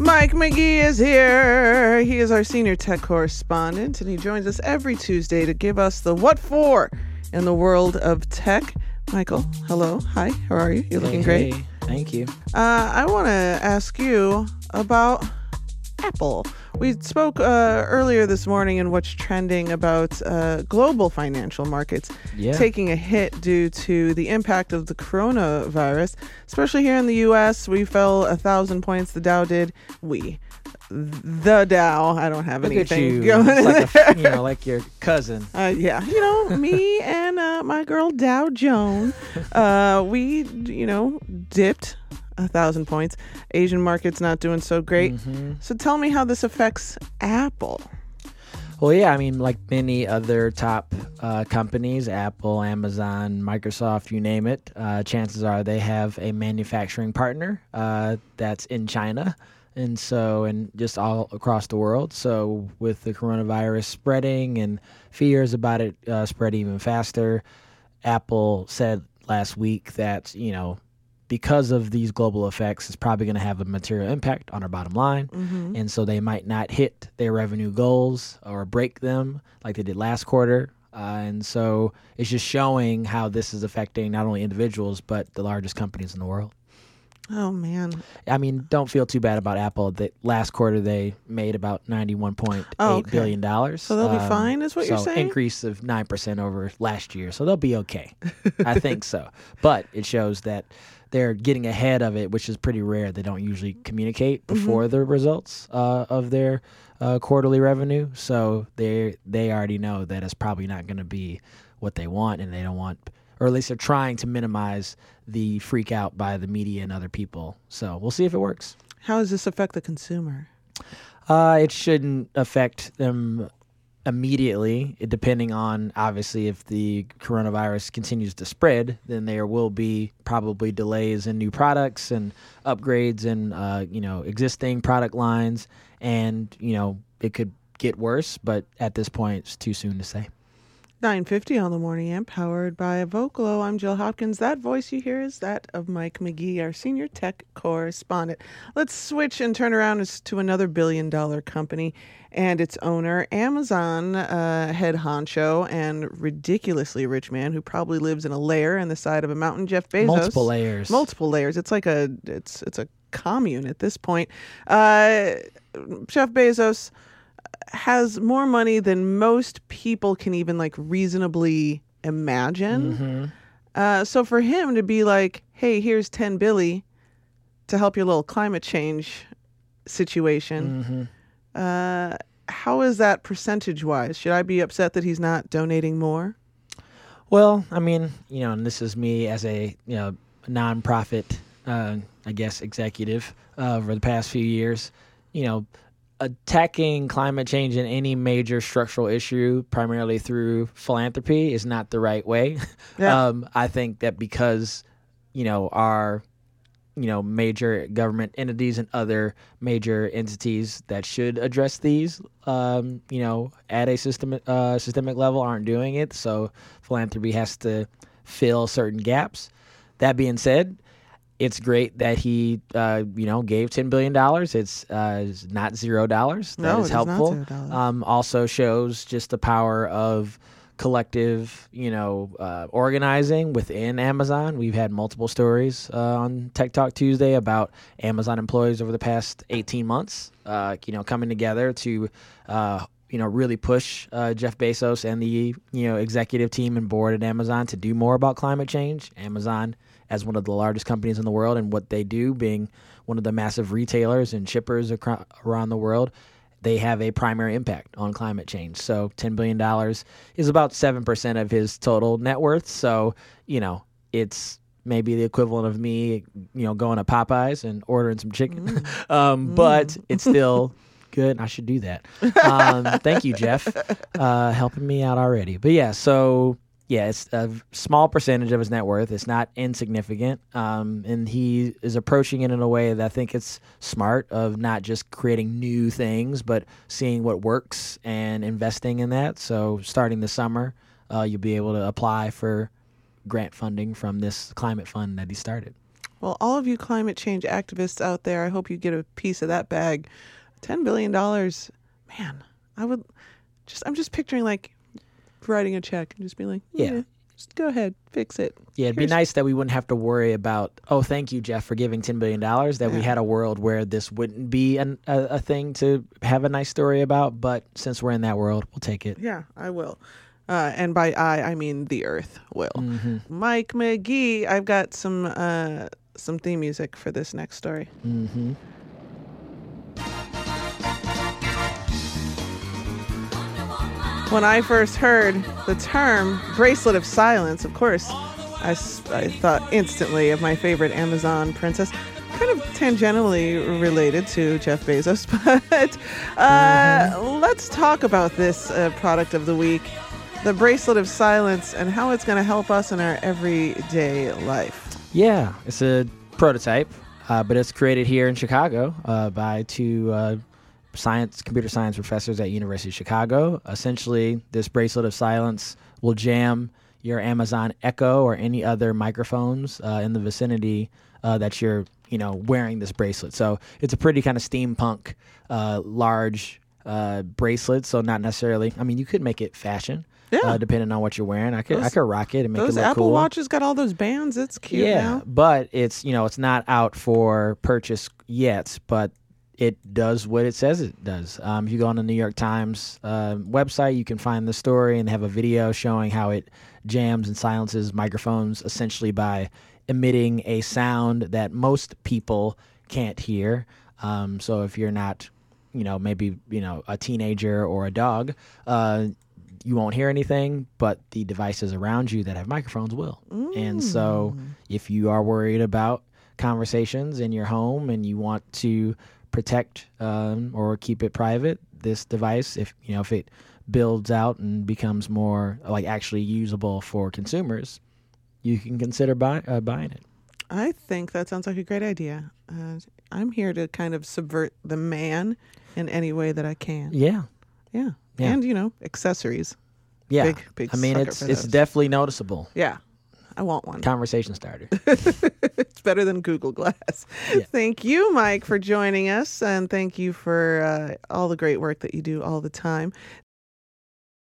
Mike McGee is here. He is our senior tech correspondent, and he joins us every Tuesday to give us the what for in the world of tech. Michael, hello. Hi, how are you? You're looking Hey, great. hey, Thank you. Uh, I want to ask you about Apple. We spoke uh, earlier this morning in what's trending about uh, global financial markets Yeah. taking a hit due to the impact of the coronavirus. Especially here in the U.S., we fell a thousand points. The Dow did. We, the Dow. I don't have Look anything you. going. It's like a, you know, like your cousin. Uh, yeah, you know, me and uh, my girl Dow Jones, uh, we, you know, dipped a thousand points. Asian markets not doing so great. Mhm. So tell me how this affects Apple. Well, yeah, I mean, like many other top uh, companies, Apple, Amazon, Microsoft, you name it, uh, chances are they have a manufacturing partner uh, that's in China. And so, and just all across the world. So, with the coronavirus spreading and fears about it uh, spread even faster, Apple said last week that, you know, because of these global effects, it's probably going to have a material impact on our bottom line Mm-hmm. and so they might not hit their revenue goals or break them like they did last quarter. Uh, and so it's just showing how this is affecting not only individuals but the largest companies in the world. Oh man. I mean, don't feel too bad about Apple. That last quarter they made about ninety-one point eight Oh, billion okay. dollars. So they'll be fine, is what so you're saying? Increase of nine percent over last year, so they'll be okay. I think so. But it shows that they're getting ahead of it, which is pretty rare. They don't usually communicate Mm-hmm. before the results uh, of their uh, quarterly revenue, so they they already know that it's probably not going to be what they want, and they don't want, or at least they're trying to minimize the freak out by the media and other people. So we'll see if it works. How does this affect the consumer? Uh, it shouldn't affect them immediately, depending on obviously if the coronavirus continues to spread, then there will be probably delays in new products and upgrades and uh, you know existing product lines, and you know it could get worse. But at this point, it's too soon to say. 950 on the morning amp powered by Vocalo. I'm Jill Hopkins. That voice you hear is that of Mike McGee, our senior tech correspondent. Let's switch and turn around to another billion dollar company and its owner, Amazon uh, head honcho and ridiculously rich man who probably lives in a lair in the side of a mountain, Jeff Bezos. Multiple layers. Multiple layers. It's like a it's it's a commune at this point. Uh, Jeff Bezos has more money than most people can even like reasonably imagine. Mhm. Uh, so for him to be like, "Hey, here's ten billy to help your little climate change situation," Mhm. uh, how is that percentage wise? Should I be upset that he's not donating more? Well, I mean, you know, and this is me as a you know nonprofit, uh, I guess, executive uh, over the past few years. You know, attacking climate change and any major structural issue primarily through philanthropy is not the right way. Yeah. um, I think that because you know our you know major government entities and other major entities that should address these um, you know at a systemic uh, systemic level aren't doing it so philanthropy has to fill certain gaps that being said it's great that he uh, you know gave 10 billion dollars it's uh, not zero dollars That No, is it is not helpful $0. um, also shows just the power of collective, you know, uh, organizing within Amazon. We've had multiple stories uh, on Tech Talk Tuesday about Amazon employees over the past 18 months, uh, you know, coming together to, uh, you know, really push uh, Jeff Bezos and the, you know, executive team and board at Amazon to do more about climate change. Amazon, as one of the largest companies in the world and what they do, being one of the massive retailers and shippers around the world, they have a primary impact on climate change. So $10 billion is about 7% of his total net worth. So, you know, it's maybe the equivalent of me, you know, going to Popeyes and ordering some chicken. um, But it's still good. I should do that. Um, thank you, Jeff, uh, helping me out already. But yeah, so yeah, it's a small percentage of his net worth. It's not insignificant, um, and he is approaching it in a way that I think it's smart of not just creating new things, but seeing what works and investing in that. So starting this summer, uh, you'll be able to apply for grant funding from this climate fund that he started. Well, all of you climate change activists out there, I hope you get a piece of that bag. $10 billion. Man, I would just, I'm just picturing like writing a check and just being like, yeah, Yeah. just go ahead, fix it. Yeah, it'd be nice that we wouldn't have to worry about, oh, thank you, Jeff, for giving $10 billion, that we had a world where this wouldn't be an, a, a thing to have a nice story about. But since we're in that world, we'll take it. Yeah, I will. Uh, and by I, I mean the earth will. Mm-hmm. Mike McGee, I've got some uh, some theme music for this next story. Mm-hmm. When I first heard the term bracelet of silence, of course, I thought instantly of my favorite Amazon princess, kind of tangentially related to Jeff Bezos. But uh, let's talk about this uh, product of the week the bracelet of silence and how it's going to help us in our everyday life. Yeah, it's a prototype, uh, but it's created here in Chicago uh, by two uh, science, computer science professors at University of Chicago. Essentially, this bracelet of silence will jam your Amazon Echo or any other microphones uh, in the vicinity uh, that you're, you know, wearing this bracelet. So it's a pretty kind of steampunk, uh, large uh, bracelet. So not necessarily. I mean, you could make it fashion. Yeah. Uh, depending on what you're wearing, I could I could rock it and make it look Apple cool. Watches got all those bands. It's cute yeah, now. but it's you know it's not out for purchase yet, but it does what it says it does. Um, if you go on the New York Times uh, website, you can find the story and they have a video showing how it jams and silences microphones essentially by emitting a sound that most people can't hear. Um, so if you're not, you know, maybe you know a teenager or a dog, uh, you won't hear anything, but the devices around you that have microphones will. And so, if you are worried about conversations in your home and you want to protect um, or keep it private, this device, if you know, if it builds out and becomes more like actually usable for consumers, you can consider buy, uh, buying it. I think that sounds like a great idea. Uh, I'm here to kind of subvert the man in any way that I can. Yeah, Yeah. Yeah. And, you know, accessories. yeah. Big- big I mean, it's it's those. definitely noticeable. Yeah. I want one. Conversation starter. it's better than Google Glass. Yeah. Thank you, Mike, for joining us. And thank you for uh, all the great work that you do all the time.